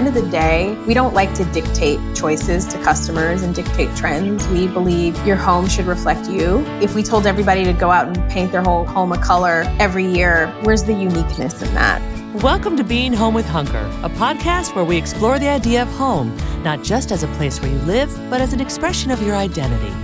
End of the day, we don't like to dictate choices to customers and dictate trends. We believe your home should reflect you. If we told everybody to go out and paint their whole home a color every year, where's the uniqueness in that? Welcome to Being Home with Hunker, a podcast where we explore the idea of home, not just as a place where you live, but as an expression of your identity.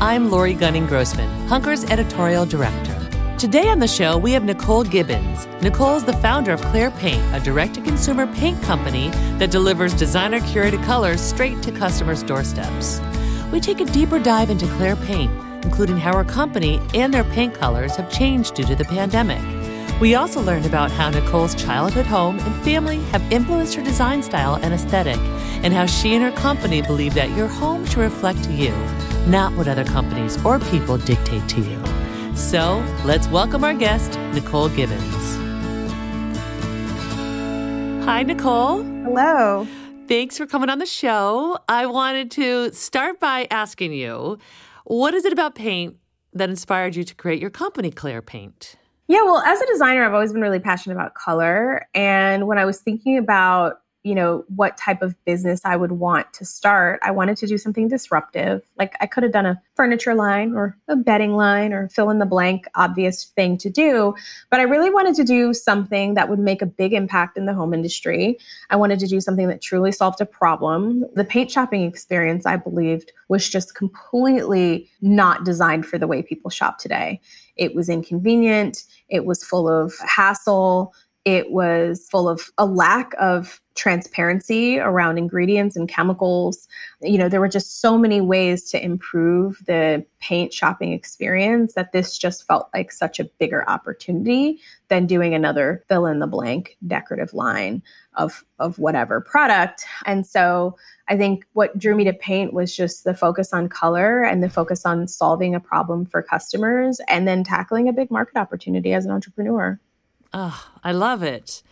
I'm Laurie Gunning Grossman, Hunker's editorial director. Today on the show, we have Nicole Gibbons. Nicole is the founder of Clare Paint, a direct to consumer paint company that delivers designer curated colors straight to customers' doorsteps. We take a deeper dive into Clare Paint, including how her company and their paint colors have changed due to the pandemic. We also learned about how Nicole's childhood home and family have influenced her design style and aesthetic, and how she and her company believe that your home should reflect you not what other companies or people dictate to you. So let's welcome our guest, Nicole Gibbons. Hi, Nicole. Hello. Thanks for coming on the show. I wanted to start by asking you what is it about paint that inspired you to create your company, Clare Paint? Yeah, well, as a designer, I've always been really passionate about color. And when I was thinking about you know what type of business I would want to start. I wanted to do something disruptive. Like I could have done a furniture line or a bedding line or fill in the blank obvious thing to do, but I really wanted to do something that would make a big impact in the home industry. I wanted to do something that truly solved a problem. The paint shopping experience I believed was just completely not designed for the way people shop today. It was inconvenient, it was full of hassle, it was full of a lack of transparency around ingredients and chemicals. You know, there were just so many ways to improve the paint shopping experience that this just felt like such a bigger opportunity than doing another fill in the blank decorative line of of whatever product. And so I think what drew me to paint was just the focus on color and the focus on solving a problem for customers and then tackling a big market opportunity as an entrepreneur. Oh, I love it.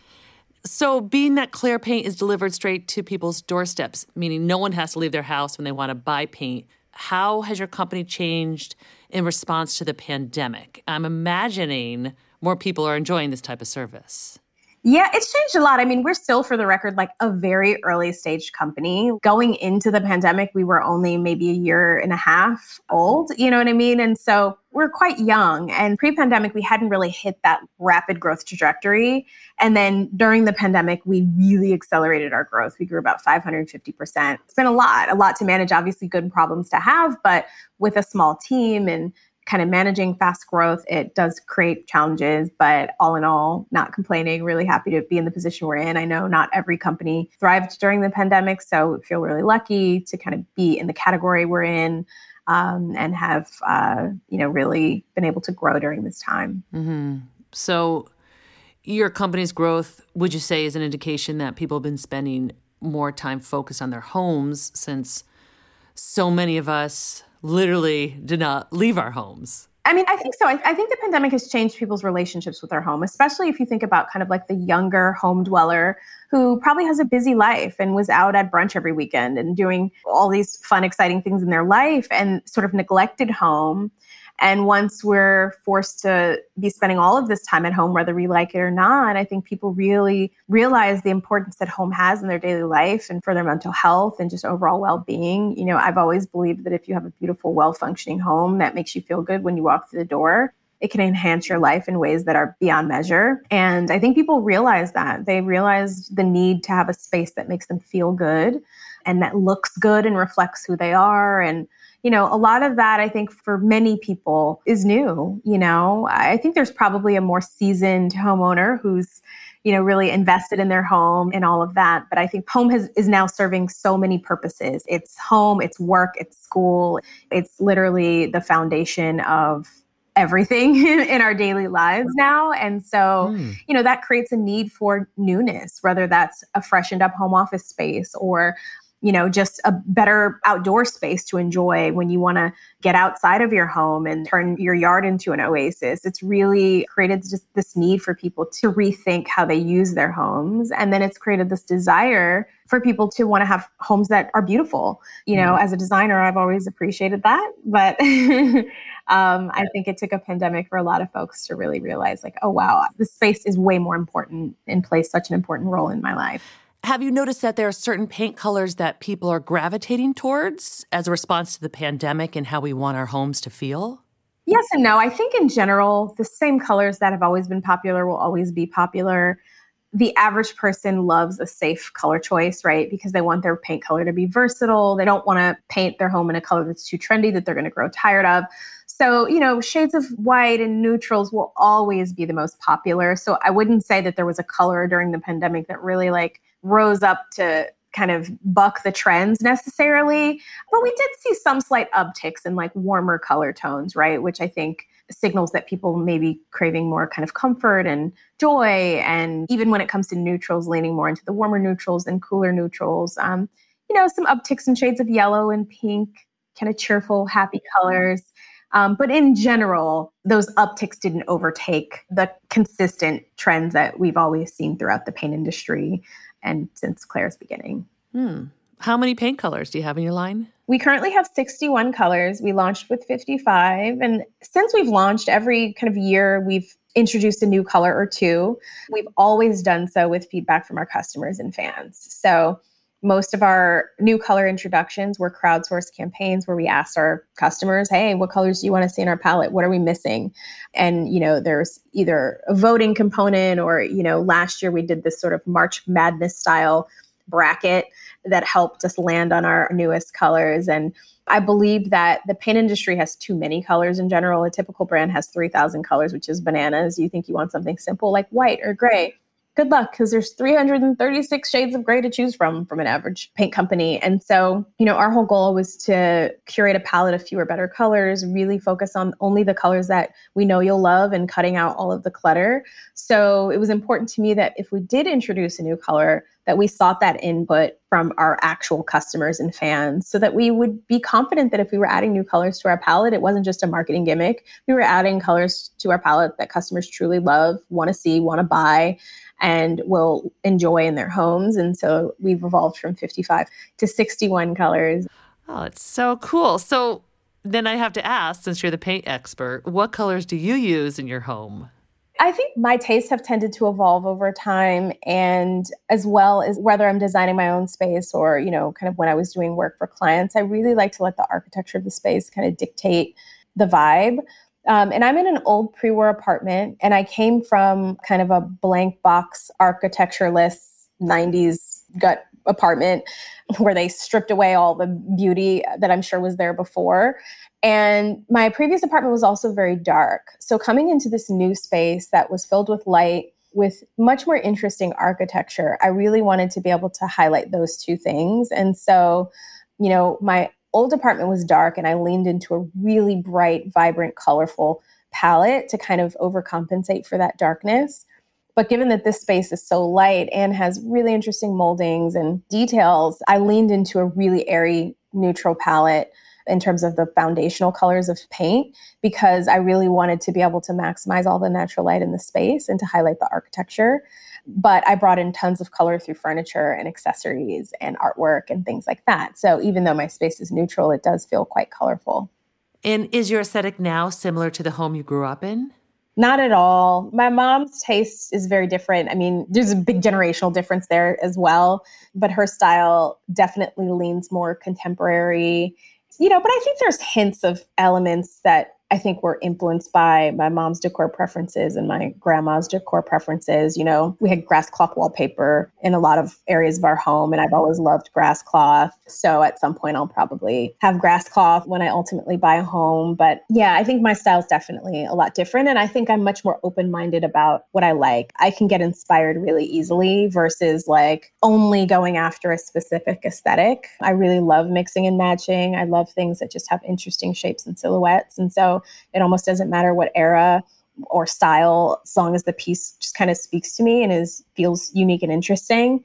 So, being that Clare paint is delivered straight to people's doorsteps, meaning no one has to leave their house when they want to buy paint, how has your company changed in response to the pandemic? I'm imagining more people are enjoying this type of service. Yeah, it's changed a lot. I mean, we're still, for the record, like a very early stage company. Going into the pandemic, we were only maybe a year and a half old, you know what I mean? And so we're quite young. And pre pandemic, we hadn't really hit that rapid growth trajectory. And then during the pandemic, we really accelerated our growth. We grew about 550%. It's been a lot, a lot to manage, obviously, good problems to have, but with a small team and kind of managing fast growth, it does create challenges, but all in all, not complaining, really happy to be in the position we're in. I know not every company thrived during the pandemic, so feel really lucky to kind of be in the category we're in. Um, and have uh, you know really been able to grow during this time. Mm-hmm. So, your company's growth, would you say, is an indication that people have been spending more time focused on their homes since so many of us literally did not leave our homes. I mean, I think so. I, I, think the pandemic has changed people's relationships with their home, especially if you think about kind of like the younger home dweller who probably has a busy life and was out at brunch every weekend and doing all these fun, exciting things in their life and sort of neglected home. And once we're forced to be spending all of this time at home, whether we like it or not, I think people really realize the importance that home has in their daily life and for their mental health and just overall well being. You know, I've always believed that if you have a beautiful, well functioning home that makes you feel good when you walk through the door, it can enhance your life in ways that are beyond measure. And I think people realize that. They realize the need to have a space that makes them feel good and that looks good and reflects who they are and you know, a lot of that I think for many people is new. You know, I think there's probably a more seasoned homeowner who's, you know, really invested in their home and all of that. But I think home has, is now serving so many purposes. It's home, it's work, it's school, it's literally the foundation of everything in our daily lives now. And so, mm. you know, that creates a need for newness, whether that's a freshened up home office space or you know, just a better outdoor space to enjoy when you want to get outside of your home and turn your yard into an oasis. It's really created just this need for people to rethink how they use their homes. And then it's created this desire for people to want to have homes that are beautiful. You know, mm. as a designer, I've always appreciated that. But um, I think it took a pandemic for a lot of folks to really realize, like, oh, wow, the space is way more important and plays such an important role in my life. Have you noticed that there are certain paint colors that people are gravitating towards as a response to the pandemic and how we want our homes to feel? Yes and no. I think in general, the same colors that have always been popular will always be popular. The average person loves a safe color choice, right? Because they want their paint color to be versatile. They don't want to paint their home in a color that's too trendy that they're going to grow tired of. So, you know, shades of white and neutrals will always be the most popular. So, I wouldn't say that there was a color during the pandemic that really like rose up to kind of buck the trends necessarily. But we did see some slight upticks in like warmer color tones, right? Which I think signals that people may be craving more kind of comfort and joy. And even when it comes to neutrals, leaning more into the warmer neutrals and cooler neutrals. Um, you know, some upticks in shades of yellow and pink, kind of cheerful, happy colors. Um, but in general, those upticks didn't overtake the consistent trends that we've always seen throughout the paint industry and since Clare's beginning. Hmm. How many paint colors do you have in your line? We currently have 61 colors. We launched with 55. And since we've launched, every kind of year we've introduced a new color or two. We've always done so with feedback from our customers and fans. So most of our new color introductions were crowdsourced campaigns where we asked our customers hey what colors do you want to see in our palette what are we missing and you know there's either a voting component or you know last year we did this sort of march madness style bracket that helped us land on our newest colors and I believe that the paint industry has too many colors in general. A typical brand has 3,000 colors, which is bananas. You think you want something simple like white or gray good luck because there's 336 shades of gray to choose from from an average paint company. And so, you know, our whole goal was to curate a palette of fewer, better colors, really focus on only the colors that we know you'll love and cutting out all of the clutter. So it was important to me that if we did introduce a new color, that we sought that input from our actual customers and fans so that we would be confident that if we were adding new colors to our palette, it wasn't just a marketing gimmick. We were adding colors to our palette that customers truly love, want to see, want to buy and will enjoy in their homes. And so we've evolved from 55 to 61 colors. Oh, it's so cool. So then I have to ask, since you're the paint expert, what colors do you use in your home? I think my tastes have tended to evolve over time and as well as whether I'm designing my own space or, you know, kind of when I was doing work for clients, I really like to let the architecture of the space kind of dictate the vibe. Um, and I'm in an old pre war apartment, and I came from kind of a blank box architectureless 90s gut apartment where they stripped away all the beauty that I'm sure was there before. And my previous apartment was also very dark. So coming into this new space that was filled with light, with much more interesting architecture, I really wanted to be able to highlight those two things. And so, you know, my old apartment was dark and I leaned into a really bright, vibrant, colorful palette to kind of overcompensate for that darkness. But given that this space is so light and has really interesting moldings and details, I leaned into a really airy, neutral palette in terms of the foundational colors of paint because I really wanted to be able to maximize all the natural light in the space and to highlight the architecture. But I brought in tons of color through furniture and accessories and artwork and things like that. So even though my space is neutral, it does feel quite colorful. And is your aesthetic now similar to the home you grew up in? Not at all. My mom's taste is very different. I mean, there's a big generational difference there as well, but her style definitely leans more contemporary. You know, but I think there's hints of elements that I think were influenced by my mom's decor preferences and my grandma's decor preferences. You know, we had grass cloth wallpaper in a lot of areas of our home, and I've always loved grass cloth. So at some point, I'll probably have grass cloth when I ultimately buy a home. But yeah, I think my style is definitely a lot different. And I think I'm much more open minded about what I like. I can get inspired really easily versus like only going after a specific aesthetic. I really love mixing and matching. I love things that just have interesting shapes and silhouettes. And so it almost doesn't matter what era or style as long as the piece just kind of speaks to me and is feels unique and interesting.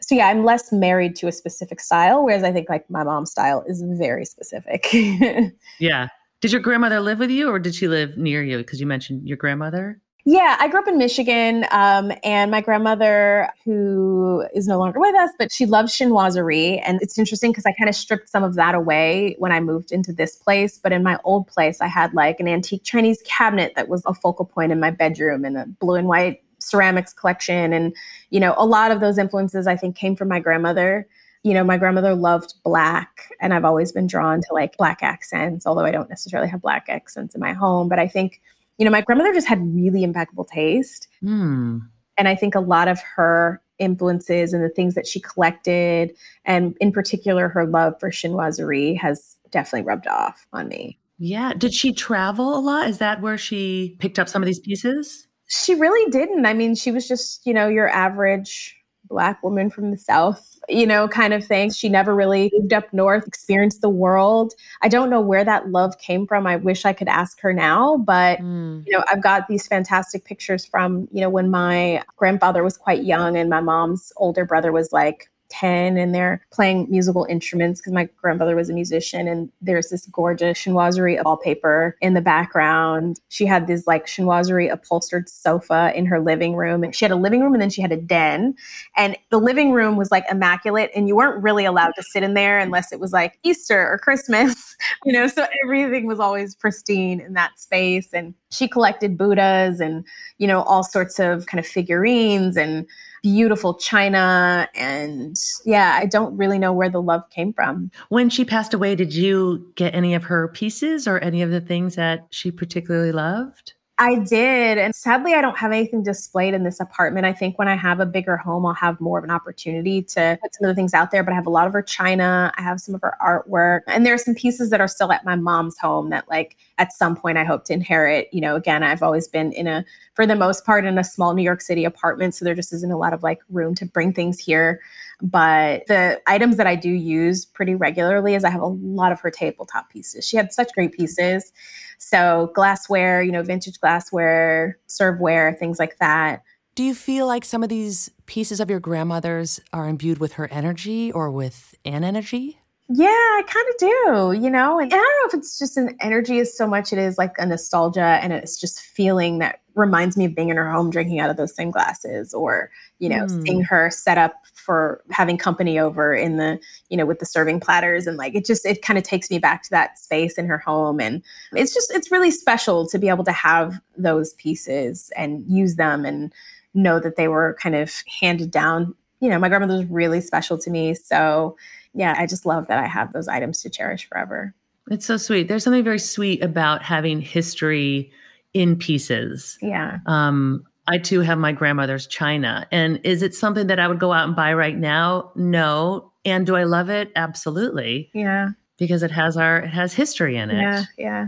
So yeah i'm less married to a specific style whereas i think like my mom's style is very specific. Yeah. Did your grandmother live with you or did she live near you? Because you mentioned your grandmother yeah, I grew up in Michigan, um, and my grandmother, who is no longer with us, but she loved chinoiserie. And it's interesting because I kind of stripped some of that away when I moved into this place. But in my old place, I had like an antique Chinese cabinet that was a focal point in my bedroom and a blue and white ceramics collection. And, you know, a lot of those influences I think came from my grandmother you know, my grandmother loved black, and I've always been drawn to like black accents, although I don't necessarily have black accents in my home. But I think you know, my grandmother just had really impeccable taste. Mm. And I think a lot of her influences and the things that she collected, and in particular her love for chinoiserie, has definitely rubbed off on me. Yeah. Did she travel a lot? Is that where she picked up some of these pieces? She really didn't. I mean, she was just, you know, your average black woman from the South, you know, kind of thing. She never really moved up north, experienced the world. I don't know where that love came from. I wish I could ask her now, but mm. you know, I've got these fantastic pictures from, you know, when my grandfather was quite young and my mom's older brother was like 10 and they're playing musical instruments because my grandmother was a musician and there's this gorgeous chinoiserie wallpaper in the background. She had this like chinoiserie upholstered sofa in her living room and she had a living room and then she had a den and the living room was like immaculate and you weren't really allowed to sit in there unless it was like Easter or Christmas, you know, so everything was always pristine in that space and she collected Buddhas and you know all sorts of kind of figurines and beautiful china and yeah i don't really know where the love came from. When she passed away did you get any of her pieces or any of the things that she particularly loved I did. And sadly, I don't have anything displayed in this apartment. I think when I have a bigger home, I'll have more of an opportunity to put some of the things out there. But I have a lot of her china. I have some of her artwork. And there are some pieces that are still at my mom's home that, like, at some point I hope to inherit. You know, again, I've always been in a, for the most part, in a small New York City apartment. So there just isn't a lot of like room to bring things here. But the items that I do use pretty regularly is I have a lot of her tabletop pieces. She had such great pieces. So glassware, you know, vintage glassware, serveware, things like that. Do you feel like some of these pieces of your grandmother's are imbued with her energy or with an energy? Yeah, I kind of do, you know, and I don't know if it's just an energy as so much it is like a nostalgia and it's just feeling that reminds me of being in her home drinking out of those same glasses or, you know, mm. seeing her set up for having company over in the, you know, with the serving platters and like it just it kind of takes me back to that space in her home and it's just it's really special to be able to have those pieces and use them and know that they were kind of handed down. You know, my grandmother was really special to me, so yeah, I just love that I have those items to cherish forever. It's so sweet. There's something very sweet about having history in pieces. Yeah. Um, I too have my grandmother's china. And is it something that I would go out and buy right now? No. And do I love it? Absolutely. Yeah. Because it has our it has history in it. Yeah. Yeah.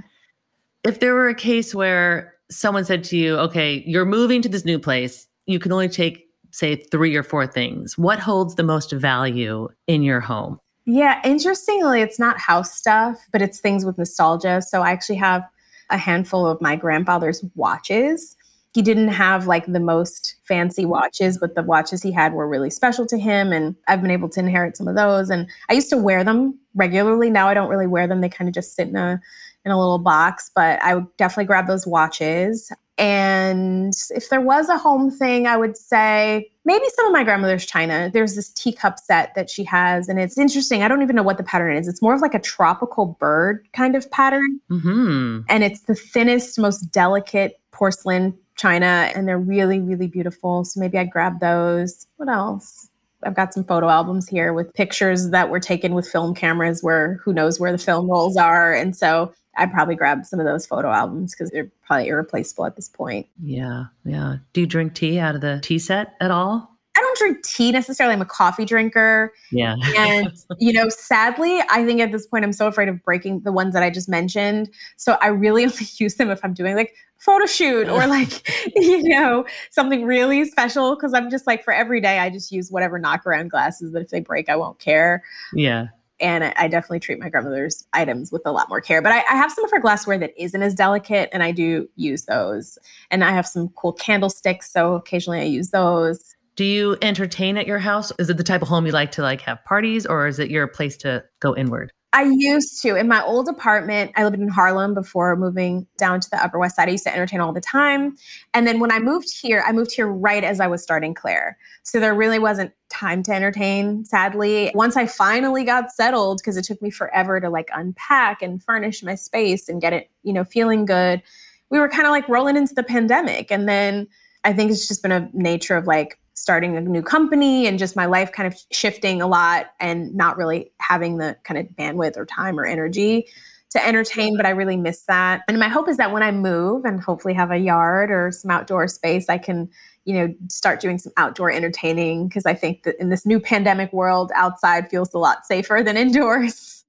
If there were a case where someone said to you, okay, you're moving to this new place, you can only take say three or four things. What holds the most value in your home? Yeah, interestingly, it's not house stuff, but it's things with nostalgia. So I actually have a handful of my grandfather's watches. he didn't have like the most fancy watches, but the watches he had were really special to him. And I've been able to inherit some of those. And I used to wear them regularly. Now I don't really wear them. They kind of just sit in a in a little box, but I would definitely grab those watches. And if there was a home thing, I would say maybe some of my grandmother's china. There's this teacup set that she has, and it's interesting. I don't even know what the pattern is. It's more of like a tropical bird kind of pattern. Mm-hmm. And it's the thinnest, most delicate porcelain china, and they're really, really beautiful. So maybe I grab those. What else? I've got some photo albums here with pictures that were taken with film cameras where who knows where the film rolls are. And so I'd probably grab some of those photo albums because they're probably irreplaceable at this point. Yeah, yeah. Do you drink tea out of the tea set at all? I don't drink tea necessarily. I'm a coffee drinker. Yeah. and, you know, sadly, I think at this point I'm so afraid of breaking the ones that I just mentioned. So I really only use them if I'm doing like photo shoot or like, you know, something really special. Cause I'm just like for every day, I just use whatever knockaround glasses that if they break, I won't care. Yeah and I, definitely treat my grandmother's items with a lot more care. But I, I, have some of her glassware that isn't as delicate, and I do use those. And I have some cool candlesticks, so occasionally I use those. Do you entertain at your house? Is it the type of home you like to like have parties, or is it your place to go inward? I used to in my old apartment. I lived in Harlem before moving down to the Upper West Side. I used to entertain all the time. And then when I moved here, I moved here right as I was starting Clare. So there really wasn't time to entertain, sadly. Once I finally got settled, because it took me forever to like unpack and furnish my space and get it, you know, feeling good, we were kind of like rolling into the pandemic. And then I think it's just been a nature of like starting a new company and just my life kind of shifting a lot and not really having the kind of bandwidth or time or energy to entertain, but I really miss that. And my hope is that when I move and hopefully have a yard or some outdoor space, I can, you know, start doing some outdoor entertaining because I think that in this new pandemic world, outside feels a lot safer than indoors.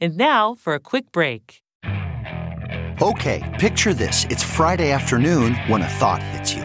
And now for a quick break. Okay, picture this. It's Friday afternoon when a thought hits you.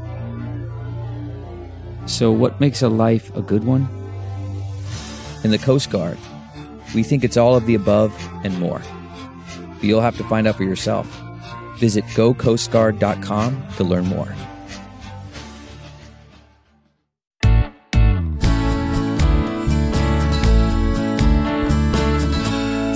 So, what makes a life a good one? In the Coast Guard, we think it's all of the above and more. But you'll have to find out for yourself. Visit gocoastguard.com to learn more.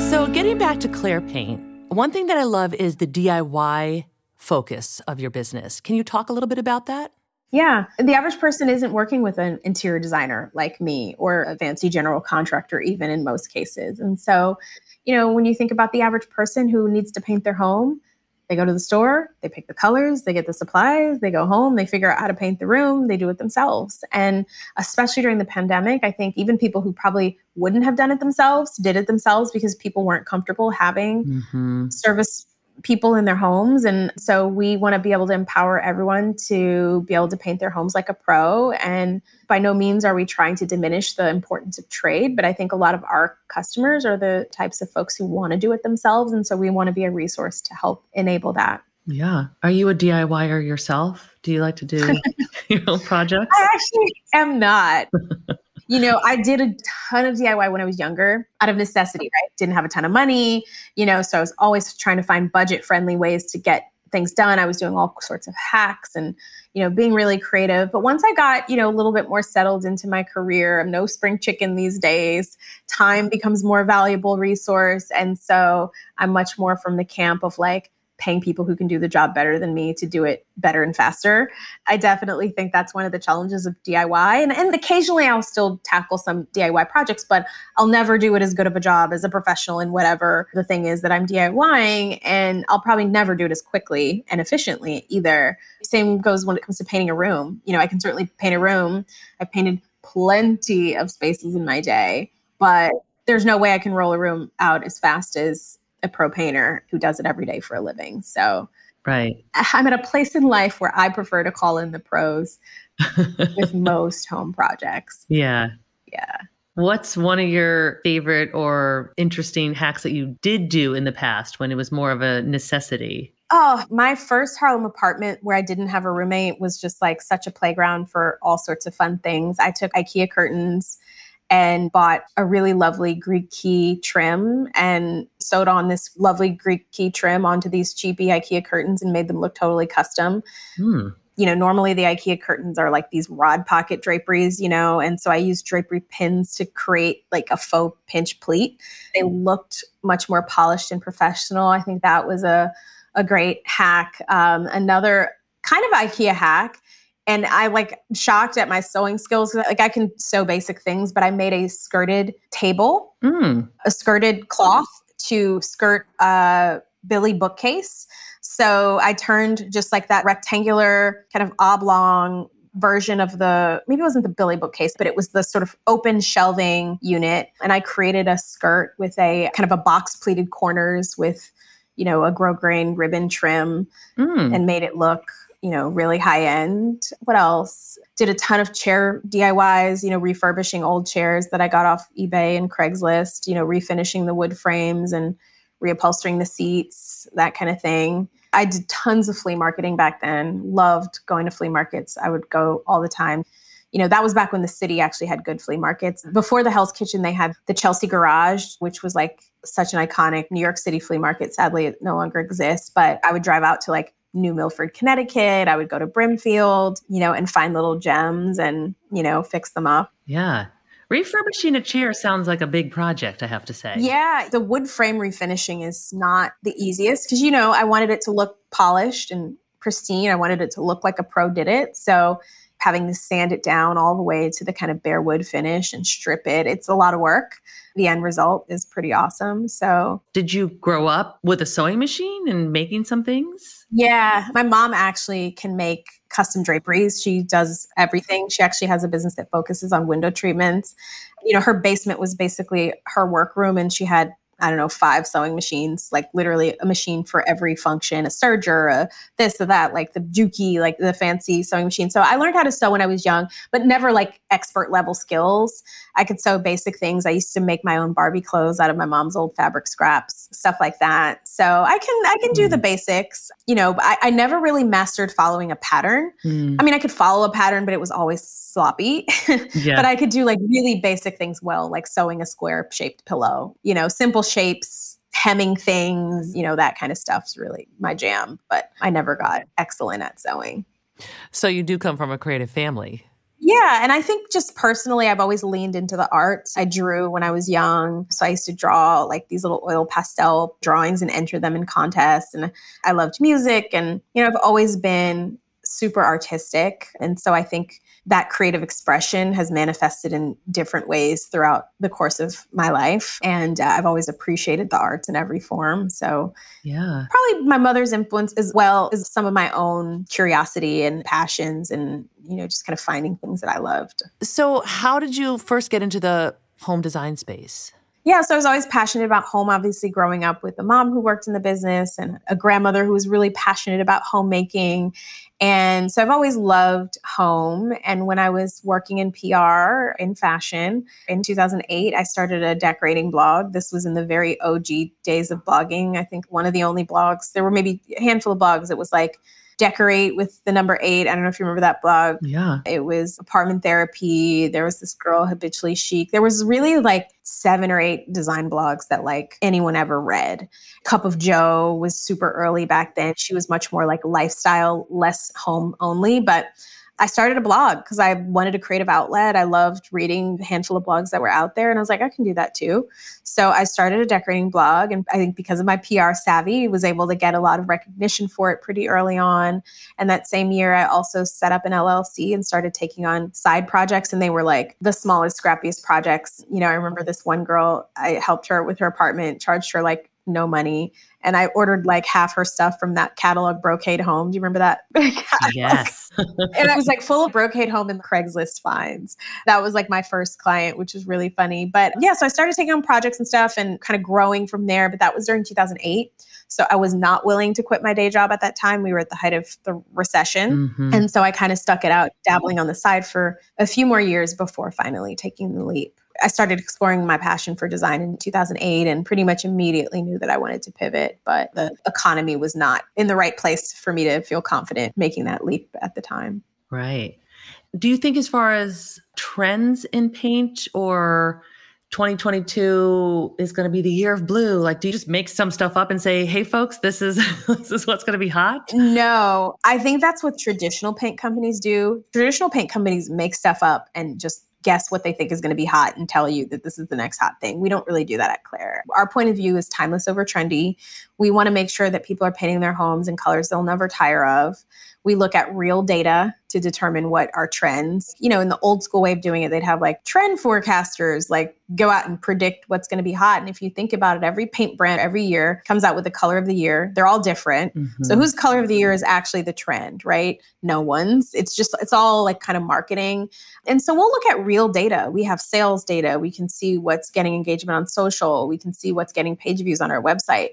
So, getting back to Clare Paint, one thing that I love is the DIY focus of your business. Can you talk a little bit about that? Yeah. The average person isn't working with an interior designer like me or a fancy general contractor, even in most cases. And so, you know, when you think about the average person who needs to paint their home, they go to the store, they pick the colors, they get the supplies, they go home, they figure out how to paint the room, they do it themselves. And especially during the pandemic, I think even people who probably wouldn't have done it themselves did it themselves because people weren't comfortable having mm-hmm. service people in their homes. And so we want to be able to empower everyone to be able to paint their homes like a pro. And by no means are we trying to diminish the importance of trade, but I think a lot of our customers are the types of folks who want to do it themselves. And so we want to be a resource to help enable that. Yeah. Are you a DIYer yourself? Do you like to do your own projects? I actually am not. you know, I did a ton of DIY when I was younger out of necessity, right? Didn't have a ton of money, you know, so I was always trying to find budget friendly ways to get things done. I was doing all sorts of hacks and, you know, being really creative. But once I got, you know, a little bit more settled into my career, I'm no spring chicken these days. Time becomes more valuable resource. And so I'm much more from the camp of like, paying people who can do the job better than me to do it better and faster. I definitely think that's one of the challenges of DIY. And, and occasionally I'll still tackle some DIY projects, but I'll never do it as good of a job as a professional in whatever the thing is that I'm DIYing. And I'll probably never do it as quickly and efficiently either. Same goes when it comes to painting a room. You know, I can certainly paint a room. I've painted plenty of spaces in my day, but there's no way I can roll a room out as fast as a pro painter who does it every day for a living. So right. I'm at a place in life where I prefer to call in the pros with most home projects. Yeah. Yeah. What's one of your favorite or interesting hacks that you did do in the past when it was more of a necessity? Oh, my first Harlem apartment where I didn't have a roommate was just like such a playground for all sorts of fun things. I took IKEA curtains and bought a really lovely Greek key trim and sewed on this lovely Greek key trim onto these cheapy IKEA curtains and made them look totally custom. Hmm. You know, normally the IKEA curtains are like these rod pocket draperies, you know, and so I used drapery pins to create like a faux pinch pleat. They looked much more polished and professional. I think that was a a great hack. Um, another kind of IKEA hack and I like shocked at my sewing skills. Like I can sew basic things, but I made a skirted table, mm. a skirted cloth to skirt a Billy bookcase. So I turned just like that rectangular kind of oblong version of the maybe it wasn't the Billy bookcase, but it was the sort of open shelving unit. And I created a skirt with a kind of a box pleated corners with, you know, a grosgrain ribbon trim mm. and made it look you know, really high end. What else? Did a ton of chair DIYs, you know, refurbishing old chairs that I got off eBay and Craigslist, you know, refinishing the wood frames and reupholstering the seats, that kind of thing. I did tons of flea marketing back then. Loved going to flea markets. I would go all the time. You know, that was back when the city actually had good flea markets. Before the Hell's Kitchen, they had the Chelsea Garage, which was like such an iconic New York City flea market. Sadly, it no longer exists, but I would drive out to like New Milford, Connecticut. I would go to Brimfield, you know, and find little gems and, you know, fix them up. Yeah. Refurbishing a chair sounds like a big project, I have to say. Yeah, the wood frame refinishing is not the easiest because, you know, I wanted it to look polished and pristine. I wanted it to look like a pro did it. So having to sand it down all the way to the kind of bare wood finish and strip it, it's a lot of work the end result is pretty awesome. So, did you grow up with a sewing machine and making some things? Yeah, my mom actually can make custom draperies. She does everything. She actually has a business that focuses on window treatments. You know, her basement was basically her workroom, and she had I don't know, five sewing machines, like literally a machine for every function, a serger, a this or that, like the Juki, like the fancy sewing machine. So I learned how to sew when I was young, but never like expert level skills. I could sew basic things. I used to make my own Barbie clothes out of my mom's old fabric scraps, stuff like that. So I can I can do the mm. basics, you know. I, I never really mastered following a pattern. Mm. I mean, I could follow a pattern, but it was always sloppy. yeah. But I could do like really basic things well, like sewing a square shaped pillow. You know, simple shapes, hemming things, you know, that kind of stuff's really my jam. But I never got excellent at sewing. So you do come from a creative family. Yeah. And I think just personally, I've always leaned into the arts. I drew when I was young. So I used to draw like these little oil pastel drawings and enter them in contests. And I loved music. And, you know, I've always been super artistic. And so I think that creative expression has manifested in different ways throughout the course of my life. And uh, I've always appreciated the arts in every form. So, yeah, probably my mother's influence as well as some of my own curiosity and passions and, you know, just kind of finding things that I loved. So, how did you first get into the home design space? Yeah, so I was always passionate about home, obviously, growing up with a mom who worked in the business and a grandmother who was really passionate about homemaking. And so I've always loved home. And when I was working in PR in fashion in 2008, I started a decorating blog. This was in the very OG days of blogging. I think one of the only blogs, there were maybe a handful of blogs. It was like, Decorate with the number eight. I don't know if you remember that blog. Yeah. It was apartment therapy. There was this girl, habitually chic. There was really like seven or eight design blogs that like anyone ever read. Cup of Jo was super early back then. She was much more like lifestyle, less home only, but I started a blog because I wanted a creative outlet. I loved reading a handful of blogs that were out there, and I was like, I can do that too. So I started a decorating blog, and I think because of my PR savvy, was able to get a lot of recognition for it pretty early on. And that same year, I also set up an LLC and started taking on side projects, and they were like the smallest, scrappiest projects. You know, I remember this one girl, I helped her with her apartment, charged her like no money. And I ordered like half her stuff from that catalog Brocade Home. Do you remember that? yes. and it was like full of Brocade Home and Craigslist finds. That was like my first client, which was really funny. But yeah, so I started taking on projects and stuff and kind of growing from there. But that was during 2008. So I was not willing to quit my day job at that time. We were at the height of the recession. Mm-hmm. And so I kind of stuck it out, dabbling on the side for a few more years before finally taking the leap. I started exploring my passion for design in 2008 and pretty much immediately knew that I wanted to pivot, but the economy was not in the right place for me to feel confident making that leap at the time. Right. Do you think, as far as trends in paint or 2022 is going to be the year of blue. Like, do you just make some stuff up and say, "Hey, folks, this is this is what's going to be hot"? No, I think that's what traditional paint companies do. Traditional paint companies make stuff up and just guess what they think is going to be hot and tell you that this is the next hot thing. We don't really do that at Clare. Our point of view is timeless over trendy. We want to make sure that people are painting their homes in colors they'll never tire of. We look at real data to determine what are trends. You know, in the old school way of doing it, they'd have like trend forecasters, like go out and predict what's going to be hot. And if you think about it, every paint brand every year comes out with the color of the year. They're all different. Mm-hmm. So whose color of the year is actually the trend, right? No one's. It's just, it's all like kind of marketing. And so we'll look at real data. We have sales data. We can see what's getting engagement on social. We can see what's getting page views on our website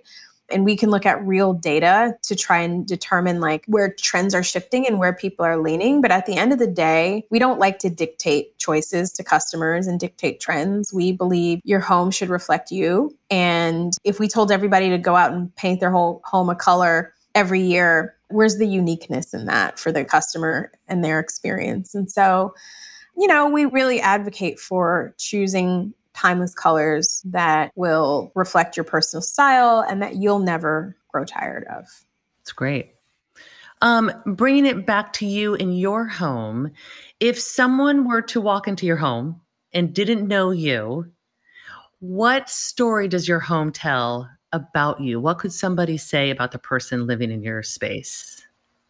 and we can look at real data to try and determine like where trends are shifting and where people are leaning. But at the end of the day we don't like to dictate choices to customers and dictate trends. We believe your home should reflect you. And if we told everybody to go out and paint their whole home a color every year where's the uniqueness in that for the customer and their experience? And so you know we really advocate for choosing timeless colors that will reflect your personal style and that you'll never grow tired of. It's great. Um, bringing it back to you in your home, if someone were to walk into your home and didn't know you, what story does your home tell about you? What could somebody say about the person living in your space?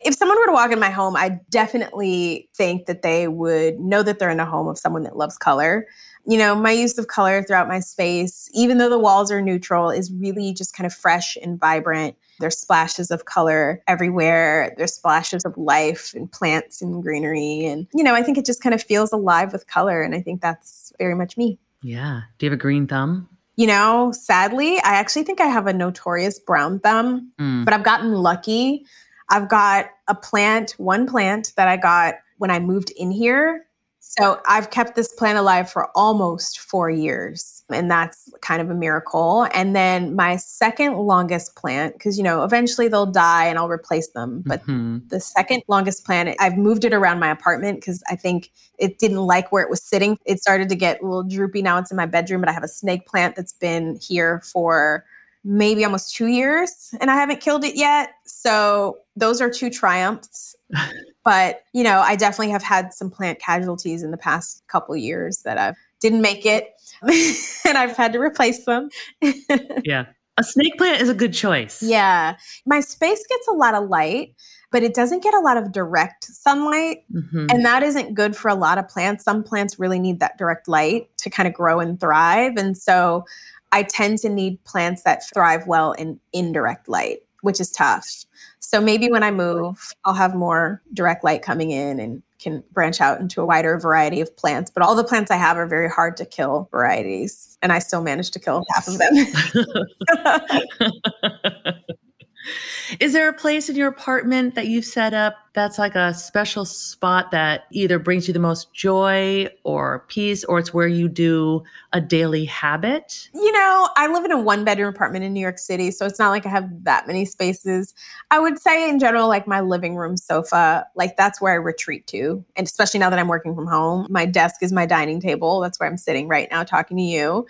If someone were to walk in my home, I definitely think that they would know that they're in a home of someone that loves color you know, my use of color throughout my space, even though the walls are neutral, is really just kind of fresh and vibrant. There's splashes of color everywhere. There's splashes of life and plants and greenery. And, you know, I think it just kind of feels alive with color. And I think that's very much me. Yeah. Do you have a green thumb? You know, sadly, I actually think I have a notorious brown thumb, mm. but I've gotten lucky. I've got a plant, one plant that I got when I moved in here so I've kept this plant alive for almost four years, and that's kind of a miracle. And then my second longest plant, because you know, eventually they'll die and I'll replace them. But mm-hmm. the second longest plant, I've moved it around my apartment because I think it didn't like where it was sitting. It started to get a little droopy. Now it's in my bedroom, but I have a snake plant that's been here for maybe almost two years and I haven't killed it yet. So those are two triumphs. but, you know, I definitely have had some plant casualties in the past couple years that I didn't make it and I've had to replace them. yeah. A snake plant is a good choice. Yeah. My space gets a lot of light, but it doesn't get a lot of direct sunlight. Mm-hmm. And that isn't good for a lot of plants. Some plants really need that direct light to kind of grow and thrive. And so I tend to need plants that thrive well in indirect light, which is tough. So maybe when I move, I'll have more direct light coming in and can branch out into a wider variety of plants. But all the plants I have are very hard to kill varieties, and I still manage to kill half of them. Is there a place in your apartment that you've set up that's like a special spot that either brings you the most joy or peace, or it's where you do a daily habit? You know, I live in a one bedroom apartment in New York City, so it's not like I have that many spaces. I would say, in general, like my living room sofa, like that's where I retreat to. And especially now that I'm working from home, my desk is my dining table. That's where I'm sitting right now talking to you.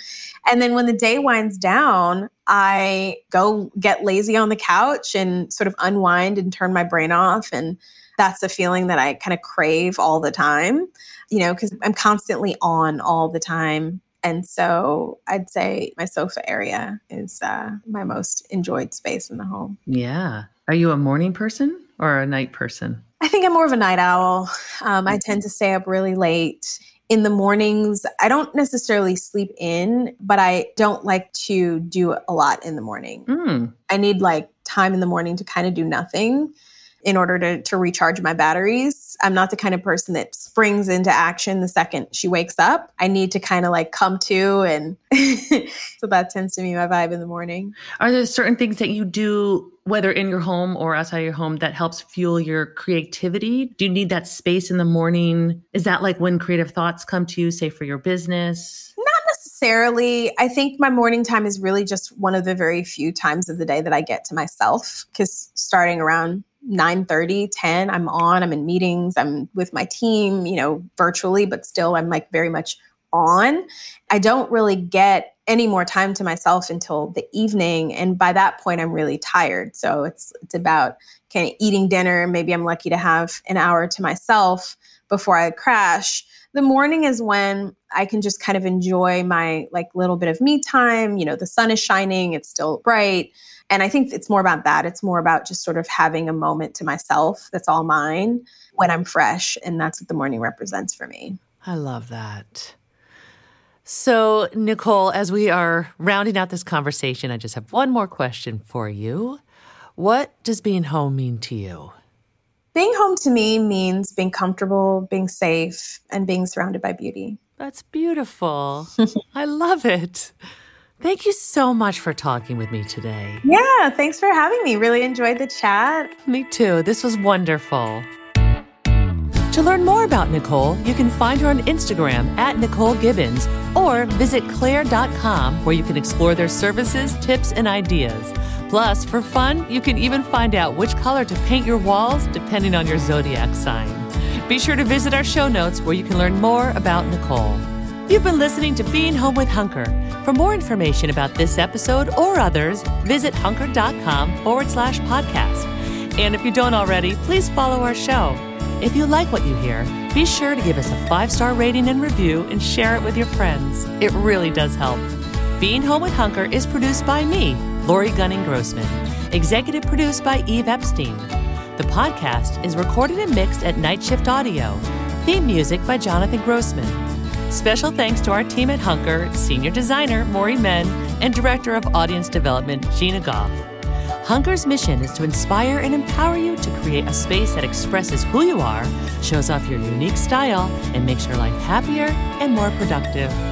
And then when the day winds down, I go get lazy on the couch and sort of unwind and turn my brain off. And that's a feeling that I kind of crave all the time, you know, because I'm constantly on all the time. And so I'd say my sofa area is uh, my most enjoyed space in the home. Yeah. Are you a morning person or a night person? I think I'm more of a night owl. Um, I tend to stay up really late in the mornings, I don't necessarily sleep in, but I don't like to do a lot in the morning. Mm. I need like time in the morning to kind of do nothing in order to, to recharge my batteries. I'm not the kind of person that springs into action the second she wakes up. I need to kind of like come to, and so that tends to be my vibe in the morning. Are there certain things that you do, whether in your home or outside your home, that helps fuel your creativity? Do you need that space in the morning? Is that like when creative thoughts come to you, say for your business? Not necessarily. I think my morning time is really just one of the very few times of the day that I get to myself because starting around 9 30 10 i'm on i'm in meetings i'm with my team you know virtually but still i'm like very much on. I don't really get any more time to myself until the evening and by that point i'm really tired. So it's it's about kind of eating dinner. Maybe i'm lucky to have an hour to myself before i crash the morning is when i can just kind of enjoy my like little bit of me time you know the sun is shining it's still bright and I think it's more about that. It's more about just sort of having a moment to myself that's all mine when I'm fresh. And that's what the morning represents for me. I love that. So, Nicole, as we are rounding out this conversation, I just have one more question for you. What does being home mean to you? Being home to me means being comfortable, being safe, and being surrounded by beauty. That's beautiful. I love it. Thank you so much for talking with me today. Yeah, thanks for having me. Really enjoyed the chat. Me too. This was wonderful. To learn more about Nicole, you can find her on Instagram at Nicole Gibbons or visit clare.com where you can explore their services, tips, and ideas. Plus, for fun, you can even find out which color to paint your walls depending on your zodiac sign. Be sure to visit our show notes where you can learn more about Nicole. You've been listening to Being Home with Hunker. For more information about this episode or others, visit hunker.com forward slash podcast. And if you don't already, please follow our show. If you like what you hear, be sure to give us a five star rating and review and share it with your friends. It really does help. Being Home with Hunker is produced by me, Laurie Gunning Grossman, executive produced by Eve Epstein. The podcast is recorded and mixed at Night Shift Audio. Theme music by Jonathan Grossman. Special thanks to our team at Hunker, senior designer Mory Men, and director of audience development Gina Goff. Hunker's mission is to inspire and empower you to create a space that expresses who you are, shows off your unique style, and makes your life happier and more productive.